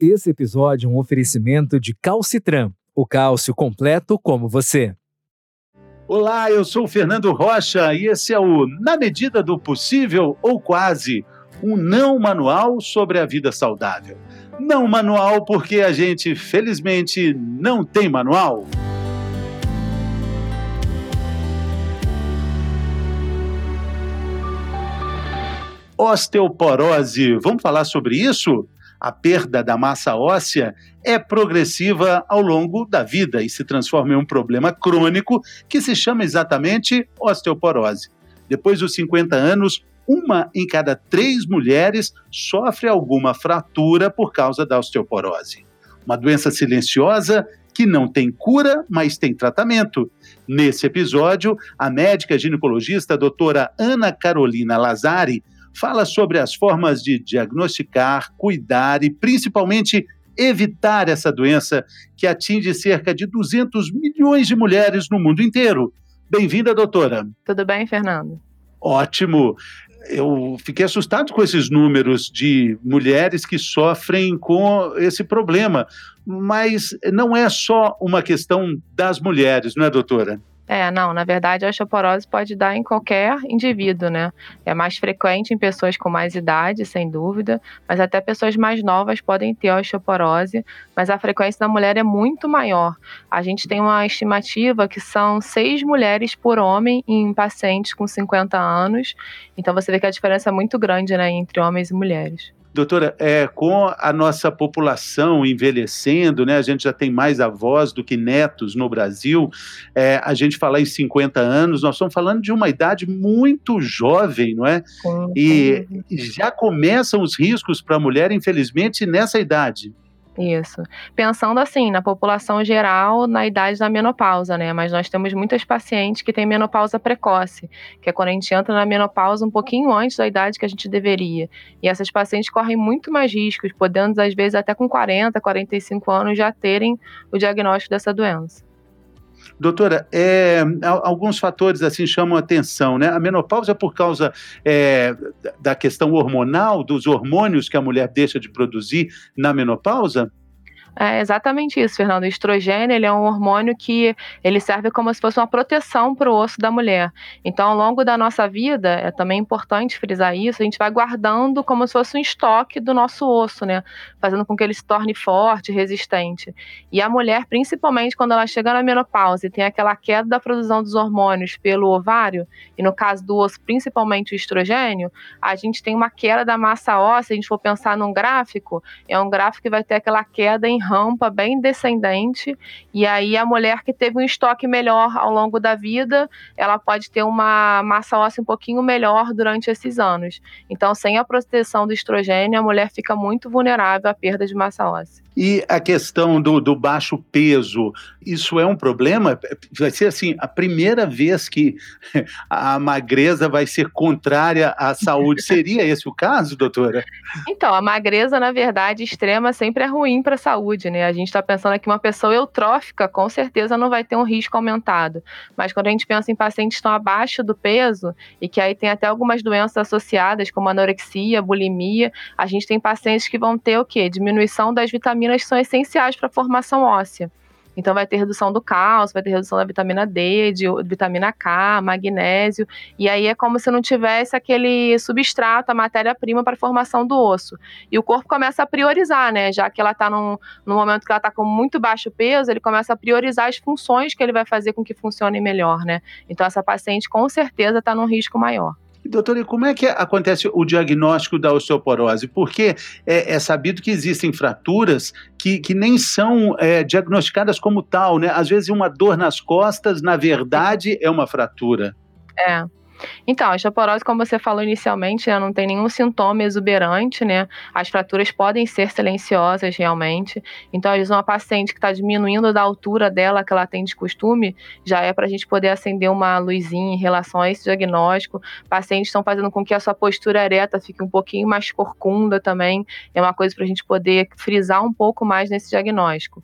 Esse episódio é um oferecimento de Calcitran, o cálcio completo como você. Olá, eu sou o Fernando Rocha e esse é o Na Medida do Possível ou Quase, um não manual sobre a vida saudável. Não manual porque a gente, felizmente, não tem manual. Osteoporose, vamos falar sobre isso? A perda da massa óssea é progressiva ao longo da vida e se transforma em um problema crônico que se chama exatamente osteoporose. Depois dos 50 anos, uma em cada três mulheres sofre alguma fratura por causa da osteoporose. Uma doença silenciosa que não tem cura, mas tem tratamento. Nesse episódio, a médica ginecologista doutora Ana Carolina Lazari fala sobre as formas de diagnosticar, cuidar e principalmente evitar essa doença que atinge cerca de 200 milhões de mulheres no mundo inteiro. Bem-vinda, doutora. Tudo bem, Fernando? Ótimo eu fiquei assustado com esses números de mulheres que sofrem com esse problema. Mas não é só uma questão das mulheres, não é, doutora? É, não, na verdade a osteoporose pode dar em qualquer indivíduo, né? É mais frequente em pessoas com mais idade, sem dúvida, mas até pessoas mais novas podem ter osteoporose, mas a frequência da mulher é muito maior. A gente tem uma estimativa que são seis mulheres por homem em pacientes com 50 anos, então você vê que a diferença é muito grande, né, entre homens e mulheres. Doutora, é, com a nossa população envelhecendo, né, a gente já tem mais avós do que netos no Brasil, é, a gente falar em 50 anos, nós estamos falando de uma idade muito jovem, não é? E já começam os riscos para a mulher, infelizmente, nessa idade. Isso. Pensando assim, na população geral, na idade da menopausa, né? Mas nós temos muitas pacientes que têm menopausa precoce, que é quando a gente entra na menopausa um pouquinho antes da idade que a gente deveria. E essas pacientes correm muito mais riscos, podendo, às vezes, até com 40, 45 anos, já terem o diagnóstico dessa doença. Doutora, é, alguns fatores assim chamam a atenção, né? A menopausa é por causa é, da questão hormonal, dos hormônios que a mulher deixa de produzir na menopausa? É exatamente isso, Fernando. O estrogênio ele é um hormônio que ele serve como se fosse uma proteção para o osso da mulher. Então, ao longo da nossa vida, é também importante frisar isso, a gente vai guardando como se fosse um estoque do nosso osso, né? Fazendo com que ele se torne forte, resistente. E a mulher, principalmente quando ela chega na menopausa e tem aquela queda da produção dos hormônios pelo ovário, e no caso do osso, principalmente o estrogênio, a gente tem uma queda da massa óssea, se a gente for pensar num gráfico, é um gráfico que vai ter aquela queda em rampa bem descendente, e aí a mulher que teve um estoque melhor ao longo da vida, ela pode ter uma massa óssea um pouquinho melhor durante esses anos. Então, sem a proteção do estrogênio, a mulher fica muito vulnerável à perda de massa óssea. E a questão do, do, baixo peso, isso é um problema? Vai ser assim, a primeira vez que a magreza vai ser contrária à saúde. Seria esse o caso, doutora? Então, a magreza, na verdade, extrema sempre é ruim para a saúde, né? A gente está pensando aqui uma pessoa eutrófica, com certeza não vai ter um risco aumentado. Mas quando a gente pensa em pacientes que estão abaixo do peso e que aí tem até algumas doenças associadas, como anorexia, bulimia, a gente tem pacientes que vão ter o quê? Diminuição das vitaminas que são essenciais para a formação óssea. Então vai ter redução do cálcio, vai ter redução da vitamina D, de, vitamina K, magnésio, e aí é como se não tivesse aquele substrato, a matéria-prima para a formação do osso. E o corpo começa a priorizar, né? Já que ela está num, num momento que ela está com muito baixo peso, ele começa a priorizar as funções que ele vai fazer com que funcionem melhor, né? Então essa paciente com certeza está num risco maior. Doutor, e como é que acontece o diagnóstico da osteoporose? Porque é, é sabido que existem fraturas que, que nem são é, diagnosticadas como tal, né? Às vezes uma dor nas costas, na verdade, é uma fratura. É. Então, a osteoporose, como você falou inicialmente, né, não tem nenhum sintoma exuberante, né? As fraturas podem ser silenciosas realmente. Então, às vezes, uma paciente que está diminuindo da altura dela que ela tem de costume, já é para a gente poder acender uma luzinha em relação a esse diagnóstico. Pacientes estão fazendo com que a sua postura ereta fique um pouquinho mais corcunda também. É uma coisa para a gente poder frisar um pouco mais nesse diagnóstico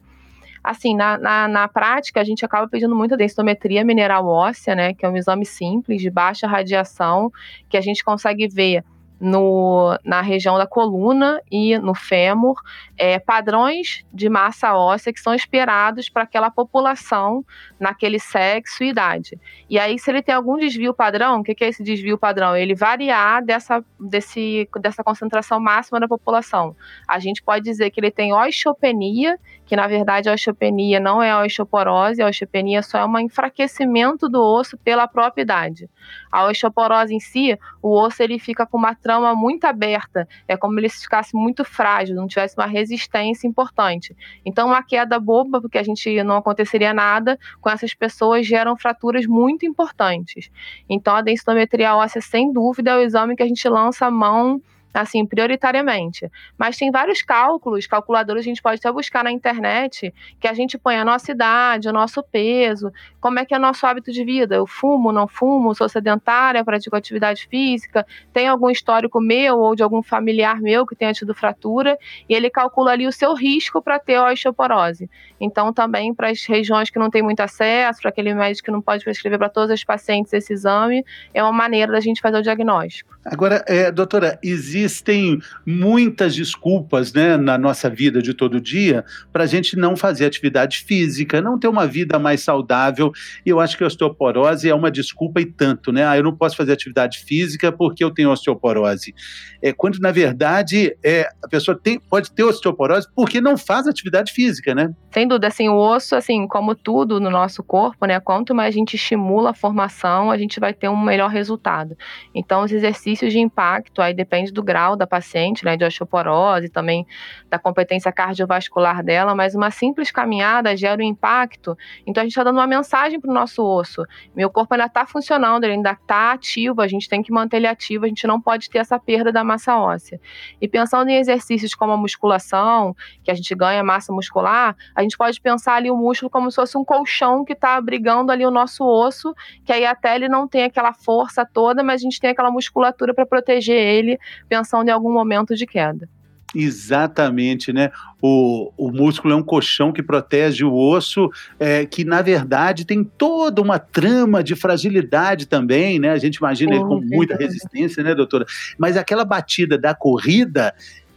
assim, na, na, na, prática, a gente acaba pedindo muito densitometria mineral óssea, né, que é um exame simples, de baixa radiação, que a gente consegue ver no, na região da coluna e no fêmur, é, padrões de massa óssea que são esperados para aquela população naquele sexo e idade. E aí, se ele tem algum desvio padrão, o que, que é esse desvio padrão? Ele variar dessa, desse, dessa concentração máxima da população. A gente pode dizer que ele tem osteopenia, que na verdade a osteopenia não é osteoporose, a osteopenia só é um enfraquecimento do osso pela própria idade. A osteoporose em si, o osso ele fica com uma trama muito aberta, é como ele ficasse muito frágil, não tivesse uma resistência importante. Então, uma queda boba, porque a gente não aconteceria nada, com essas pessoas geram fraturas muito importantes. Então, a densitometria óssea, sem dúvida, é o exame que a gente lança a mão assim, prioritariamente. Mas tem vários cálculos, calculadores a gente pode até buscar na internet, que a gente põe a nossa idade, o nosso peso, como é que é o nosso hábito de vida. Eu fumo, não fumo, sou sedentária, pratico atividade física, tem algum histórico meu ou de algum familiar meu que tenha tido fratura, e ele calcula ali o seu risco para ter osteoporose. Então, também para as regiões que não tem muito acesso, para aquele médico que não pode prescrever para todos os pacientes esse exame, é uma maneira da gente fazer o diagnóstico. Agora, é, doutora, existem muitas desculpas né, na nossa vida de todo dia para a gente não fazer atividade física, não ter uma vida mais saudável. E eu acho que a osteoporose é uma desculpa e tanto, né? Ah, eu não posso fazer atividade física porque eu tenho osteoporose. É, quando, na verdade, é, a pessoa tem, pode ter osteoporose porque não faz atividade física, né? Sem dúvida, assim, o osso, assim, como tudo no nosso corpo, né? Quanto mais a gente estimula a formação, a gente vai ter um melhor resultado. Então, os exercícios de impacto, aí depende do grau da paciente, né, de osteoporose, também da competência cardiovascular dela, mas uma simples caminhada gera um impacto, então a gente está dando uma mensagem para o nosso osso. Meu corpo ainda está funcionando, ele ainda está ativo, a gente tem que manter ele ativo, a gente não pode ter essa perda da massa óssea. E pensando em exercícios como a musculação, que a gente ganha massa muscular, a gente pode pensar ali o músculo como se fosse um colchão que está abrigando ali o nosso osso, que aí até ele não tem aquela força toda, mas a gente tem aquela musculatura para proteger ele, pensando em algum momento de queda. Exatamente, né? O, o músculo é um colchão que protege o osso, é, que na verdade tem toda uma trama de fragilidade também, né? A gente imagina ele com muita resistência, né, doutora? Mas aquela batida da corrida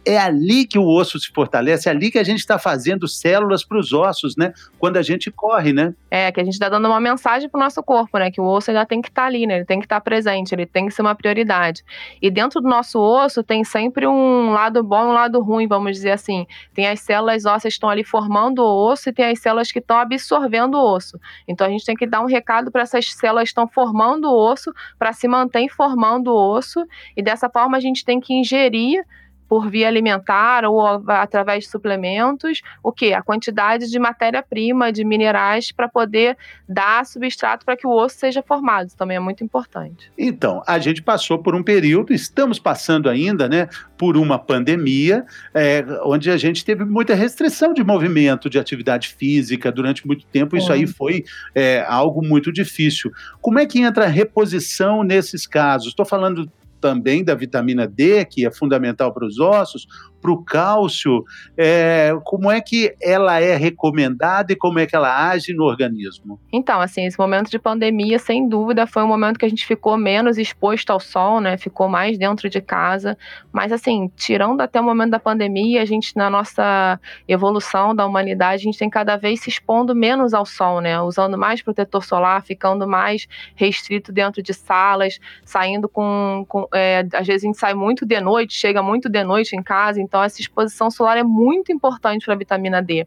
é ali que o osso se fortalece, é ali que a gente está fazendo células para os ossos, né? Quando a gente corre, né? É, que a gente está dando uma mensagem para o nosso corpo, né? Que o osso ainda tem que estar tá ali, né? Ele tem que estar tá presente, ele tem que ser uma prioridade. E dentro do nosso osso tem sempre um lado bom e um lado ruim, vamos dizer assim. Tem as células ósseas que estão ali formando o osso e tem as células que estão absorvendo o osso. Então a gente tem que dar um recado para essas células que estão formando o osso, para se manter formando o osso, e dessa forma a gente tem que ingerir por via alimentar ou através de suplementos, o que? A quantidade de matéria-prima, de minerais para poder dar substrato para que o osso seja formado. Isso também é muito importante. Então, a gente passou por um período, estamos passando ainda, né, por uma pandemia, é, onde a gente teve muita restrição de movimento, de atividade física durante muito tempo. Isso é. aí foi é, algo muito difícil. Como é que entra a reposição nesses casos? Estou falando também da vitamina D, que é fundamental para os ossos, para o cálcio, é, como é que ela é recomendada e como é que ela age no organismo? Então, assim, esse momento de pandemia, sem dúvida, foi um momento que a gente ficou menos exposto ao sol, né? Ficou mais dentro de casa. Mas, assim, tirando até o momento da pandemia, a gente, na nossa evolução da humanidade, a gente tem cada vez se expondo menos ao sol, né? Usando mais protetor solar, ficando mais restrito dentro de salas, saindo com. com é, às vezes a gente sai muito de noite, chega muito de noite em casa, então, essa exposição solar é muito importante para a vitamina D.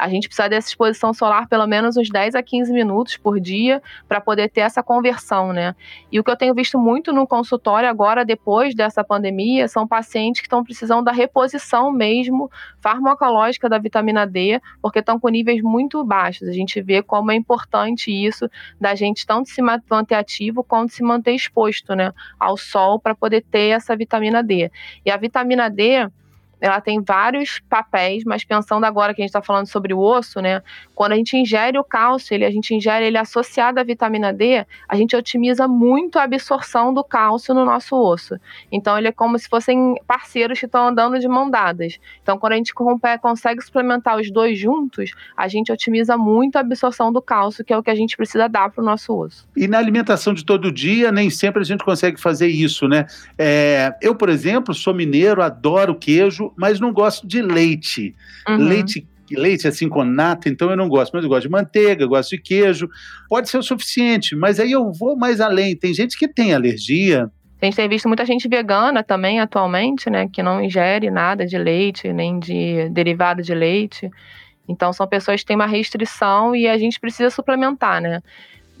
A gente precisa dessa exposição solar pelo menos uns 10 a 15 minutos por dia para poder ter essa conversão, né? E o que eu tenho visto muito no consultório agora, depois dessa pandemia, são pacientes que estão precisando da reposição mesmo farmacológica da vitamina D, porque estão com níveis muito baixos. A gente vê como é importante isso da gente tanto se manter ativo quanto se manter exposto, né, ao sol para poder ter essa vitamina D. E a vitamina D ela tem vários papéis, mas pensando agora que a gente está falando sobre o osso, né? Quando a gente ingere o cálcio, ele, a gente ingere ele associado à vitamina D, a gente otimiza muito a absorção do cálcio no nosso osso. Então, ele é como se fossem parceiros que estão andando de mão dadas. Então, quando a gente consegue suplementar os dois juntos, a gente otimiza muito a absorção do cálcio, que é o que a gente precisa dar para o nosso osso. E na alimentação de todo dia, nem sempre a gente consegue fazer isso, né? É, eu, por exemplo, sou mineiro, adoro queijo, mas não gosto de leite. Uhum. Leite leite assim com nata, então eu não gosto, mas eu gosto de manteiga, gosto de queijo. Pode ser o suficiente, mas aí eu vou mais além. Tem gente que tem alergia. A gente tem visto muita gente vegana também atualmente, né, que não ingere nada de leite, nem de derivado de leite. Então são pessoas que têm uma restrição e a gente precisa suplementar, né?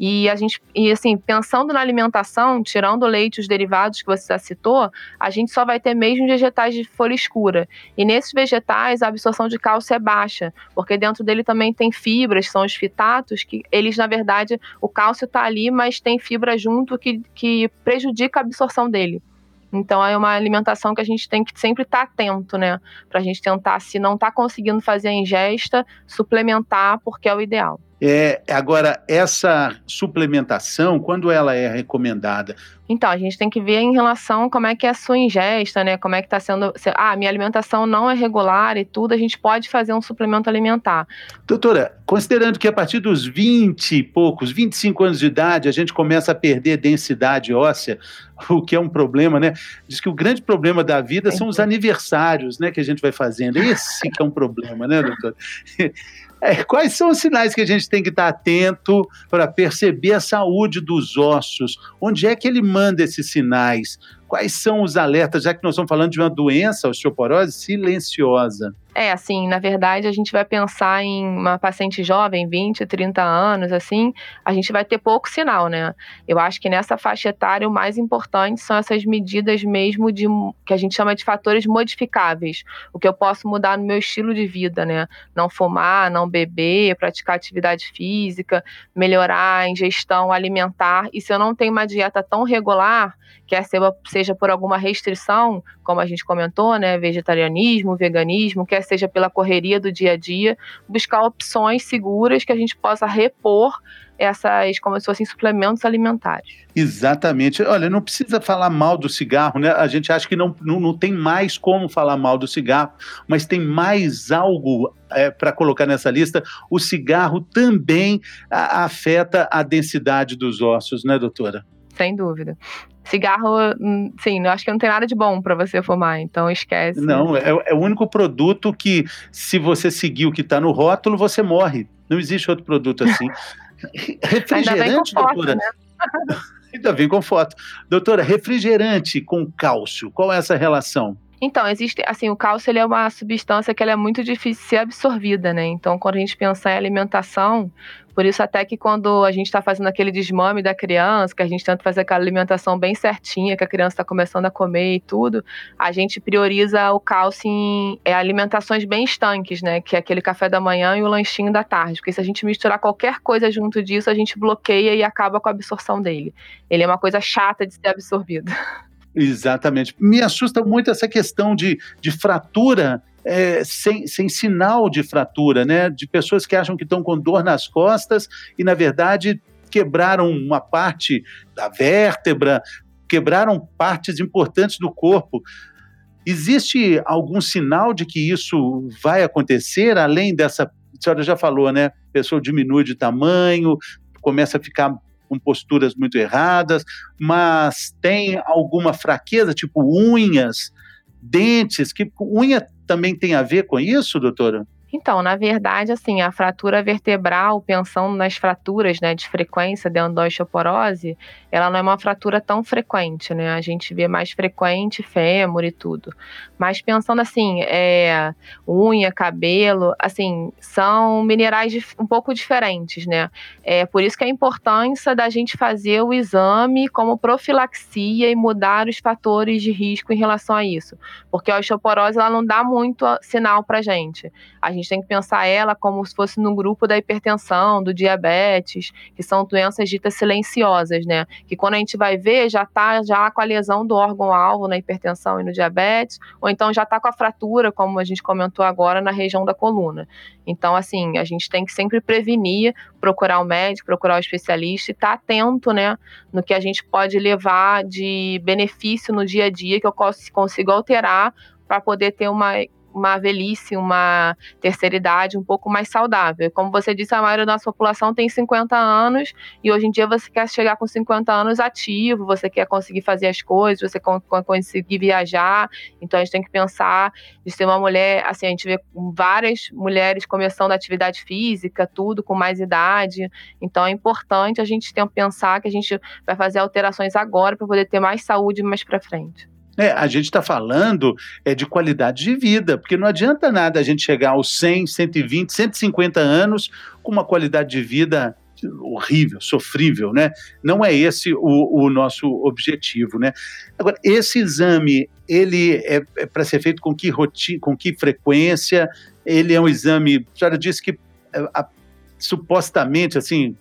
E a gente, e assim, pensando na alimentação, tirando o leite os derivados que você já citou, a gente só vai ter mesmo vegetais de folha escura. E nesses vegetais a absorção de cálcio é baixa, porque dentro dele também tem fibras, são os fitatos, que eles, na verdade, o cálcio está ali, mas tem fibra junto que, que prejudica a absorção dele. Então é uma alimentação que a gente tem que sempre estar tá atento, né? Para a gente tentar, se não está conseguindo fazer a ingesta, suplementar, porque é o ideal. É, agora, essa suplementação, quando ela é recomendada? Então, a gente tem que ver em relação como é que é a sua ingesta, né? Como é que está sendo. Ah, minha alimentação não é regular e tudo, a gente pode fazer um suplemento alimentar. Doutora, considerando que a partir dos 20 e poucos, 25 anos de idade, a gente começa a perder densidade óssea, o que é um problema, né? Diz que o grande problema da vida são os aniversários, né, que a gente vai fazendo. Esse que é um problema, né, doutora? É, quais são os sinais que a gente tem que estar atento para perceber a saúde dos ossos? Onde é que ele manda esses sinais? Quais são os alertas, já que nós estamos falando de uma doença, osteoporose, silenciosa? É, assim, na verdade, a gente vai pensar em uma paciente jovem, 20, 30 anos, assim, a gente vai ter pouco sinal, né? Eu acho que nessa faixa etária o mais importante são essas medidas mesmo de que a gente chama de fatores modificáveis. O que eu posso mudar no meu estilo de vida, né? Não fumar, não beber, praticar atividade física, melhorar a ingestão alimentar. E se eu não tenho uma dieta tão regular, quer seja por alguma restrição, como a gente comentou, né? Vegetarianismo, veganismo, quer seja pela correria do dia a dia, buscar opções seguras que a gente possa repor essas, como se fossem suplementos alimentares. Exatamente. Olha, não precisa falar mal do cigarro, né? A gente acha que não, não, não tem mais como falar mal do cigarro, mas tem mais algo é, para colocar nessa lista. O cigarro também a, afeta a densidade dos ossos, né, doutora? Sem dúvida. Cigarro, hum, sim, eu acho que não tem nada de bom para você fumar, então esquece. Não, é, é, o único produto que, se você seguir o que está no rótulo, você morre. Não existe outro produto assim. refrigerante, foto, doutora. Né? Ainda vem com foto. Doutora, refrigerante com cálcio, qual é essa relação? Então, existe, assim, o cálcio ele é uma substância que é muito difícil de ser absorvida, né? Então, quando a gente pensar em alimentação, por isso até que quando a gente está fazendo aquele desmame da criança, que a gente tenta fazer aquela alimentação bem certinha, que a criança está começando a comer e tudo, a gente prioriza o cálcio em é, alimentações bem estanques, né? Que é aquele café da manhã e o lanchinho da tarde. Porque se a gente misturar qualquer coisa junto disso, a gente bloqueia e acaba com a absorção dele. Ele é uma coisa chata de ser absorvido. Exatamente. Me assusta muito essa questão de, de fratura é, sem, sem sinal de fratura, né? De pessoas que acham que estão com dor nas costas e, na verdade, quebraram uma parte da vértebra, quebraram partes importantes do corpo. Existe algum sinal de que isso vai acontecer, além dessa. A senhora já falou, né? A pessoa diminui de tamanho, começa a ficar com posturas muito erradas, mas tem alguma fraqueza, tipo unhas, dentes, que unha também tem a ver com isso, doutora? Então, na verdade, assim, a fratura vertebral, pensando nas fraturas, né, de frequência dentro da osteoporose, ela não é uma fratura tão frequente, né? A gente vê mais frequente fêmur e tudo. Mas pensando assim, é, unha, cabelo, assim, são minerais um pouco diferentes, né? É por isso que a importância da gente fazer o exame como profilaxia e mudar os fatores de risco em relação a isso. Porque a osteoporose, ela não dá muito sinal pra gente. A gente gente tem que pensar ela como se fosse no grupo da hipertensão, do diabetes, que são doenças ditas silenciosas, né? Que quando a gente vai ver, já está já com a lesão do órgão-alvo na hipertensão e no diabetes, ou então já está com a fratura, como a gente comentou agora, na região da coluna. Então, assim, a gente tem que sempre prevenir, procurar o médico, procurar o especialista e estar tá atento, né, no que a gente pode levar de benefício no dia a dia que eu consigo alterar para poder ter uma uma velhice, uma terceira idade um pouco mais saudável. Como você disse, a maioria da nossa população tem 50 anos e hoje em dia você quer chegar com 50 anos ativo, você quer conseguir fazer as coisas, você quer conseguir viajar. Então a gente tem que pensar de ser uma mulher, assim, a gente vê várias mulheres começando atividade física, tudo com mais idade. Então é importante a gente ter, pensar que a gente vai fazer alterações agora para poder ter mais saúde mais para frente. É, a gente está falando é, de qualidade de vida, porque não adianta nada a gente chegar aos 100, 120, 150 anos com uma qualidade de vida horrível, sofrível, né? Não é esse o, o nosso objetivo, né? Agora, esse exame, ele é, é para ser feito com que rotina, com que frequência? Ele é um exame, a senhora disse que é, a, supostamente, assim,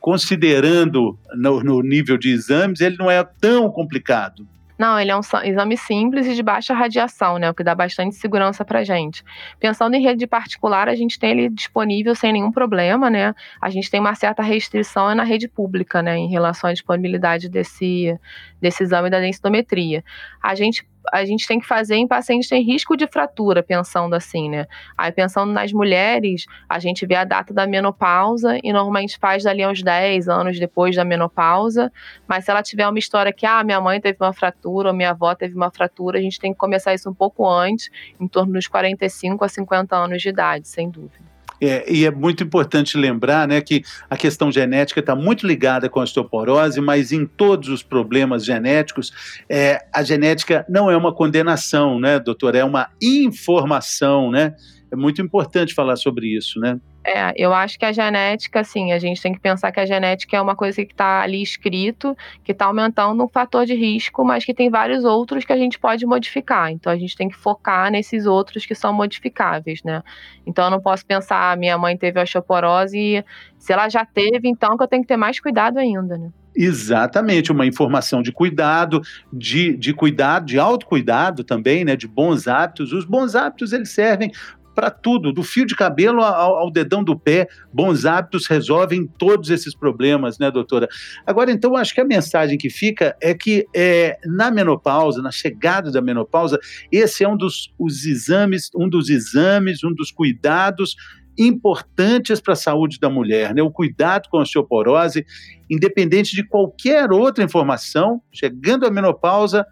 considerando no, no nível de exames, ele não é tão complicado. Não, ele é um exame simples e de baixa radiação, né? O que dá bastante segurança pra gente. Pensando em rede particular, a gente tem ele disponível sem nenhum problema, né? A gente tem uma certa restrição na rede pública, né? Em relação à disponibilidade desse, desse exame da densitometria. A gente a gente tem que fazer em pacientes que têm risco de fratura, pensando assim, né? Aí, pensando nas mulheres, a gente vê a data da menopausa e normalmente faz dali uns 10 anos depois da menopausa. Mas se ela tiver uma história que, ah, minha mãe teve uma fratura ou minha avó teve uma fratura, a gente tem que começar isso um pouco antes, em torno dos 45 a 50 anos de idade, sem dúvida. É, e é muito importante lembrar né, que a questão genética está muito ligada com a osteoporose, mas em todos os problemas genéticos, é, a genética não é uma condenação, né, doutor? É uma informação, né? É muito importante falar sobre isso, né? É, eu acho que a genética, assim, a gente tem que pensar que a genética é uma coisa que está ali escrito, que está aumentando um fator de risco, mas que tem vários outros que a gente pode modificar. Então a gente tem que focar nesses outros que são modificáveis, né? Então eu não posso pensar, ah, minha mãe teve osteoporose e se ela já teve, então que eu tenho que ter mais cuidado ainda, né? Exatamente, uma informação de cuidado, de, de cuidado, de autocuidado também, né, de bons hábitos. Os bons hábitos eles servem para tudo, do fio de cabelo ao, ao, dedão do pé. Bons hábitos resolvem todos esses problemas, né, doutora? Agora, então, acho que a mensagem que fica é que é, na menopausa, na chegada da menopausa, esse é um dos os exames, um dos exames, um dos cuidados importantes para a saúde da mulher, né? O cuidado com a osteoporose, independente de qualquer outra informação, chegando à menopausa,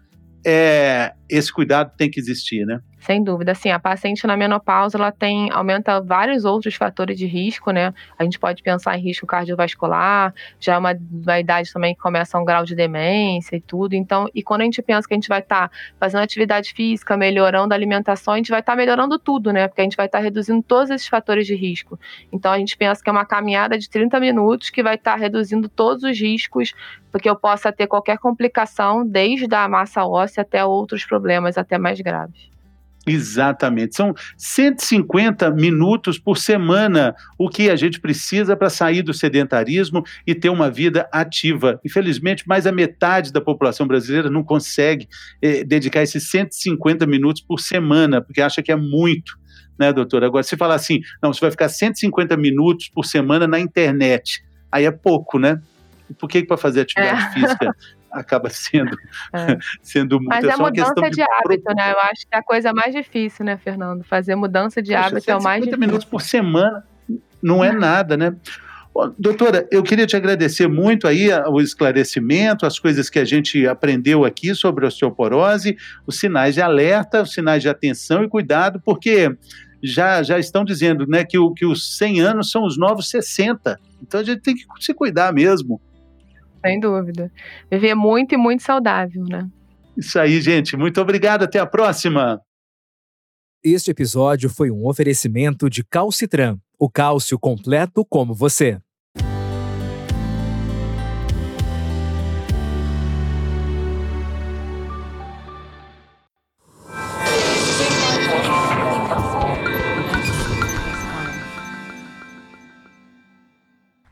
é, esse cuidado tem que existir, né? Sem dúvida, sim. A paciente na menopausa, ela tem, aumenta vários outros fatores de risco, né? A gente pode pensar em risco cardiovascular, já é uma, uma idade também que começa um grau de demência e tudo. Então, e quando a gente pensa que a gente vai estar tá fazendo atividade física, melhorando a alimentação, a gente vai estar tá melhorando tudo, né? Porque a gente vai estar tá reduzindo todos esses fatores de risco. Então, a gente pensa que é uma caminhada de 30 minutos que vai estar tá reduzindo todos os riscos, porque eu possa ter qualquer complicação, desde a massa óssea até outros problemas problemas até mais graves. Exatamente. São 150 minutos por semana o que a gente precisa para sair do sedentarismo e ter uma vida ativa. Infelizmente, mais da metade da população brasileira não consegue eh, dedicar esses 150 minutos por semana, porque acha que é muito, né, doutora? Agora, se falar assim, não, você vai ficar 150 minutos por semana na internet, aí é pouco, né? Por que, que para fazer atividade é. física acaba sendo, é. sendo muito. Mas é, é mudança de, de hábito, né? Eu acho que é a coisa mais difícil, né, Fernando? Fazer mudança de Poxa, hábito é o mais difícil. minutos por semana não é nada, né? Doutora, eu queria te agradecer muito aí o esclarecimento, as coisas que a gente aprendeu aqui sobre osteoporose, os sinais de alerta, os sinais de atenção e cuidado, porque já, já estão dizendo né, que, o, que os 100 anos são os novos 60. Então a gente tem que se cuidar mesmo. Sem dúvida. Viver muito e muito saudável, né? Isso aí, gente. Muito obrigado. Até a próxima. Este episódio foi um oferecimento de Calcitran, o cálcio completo como você.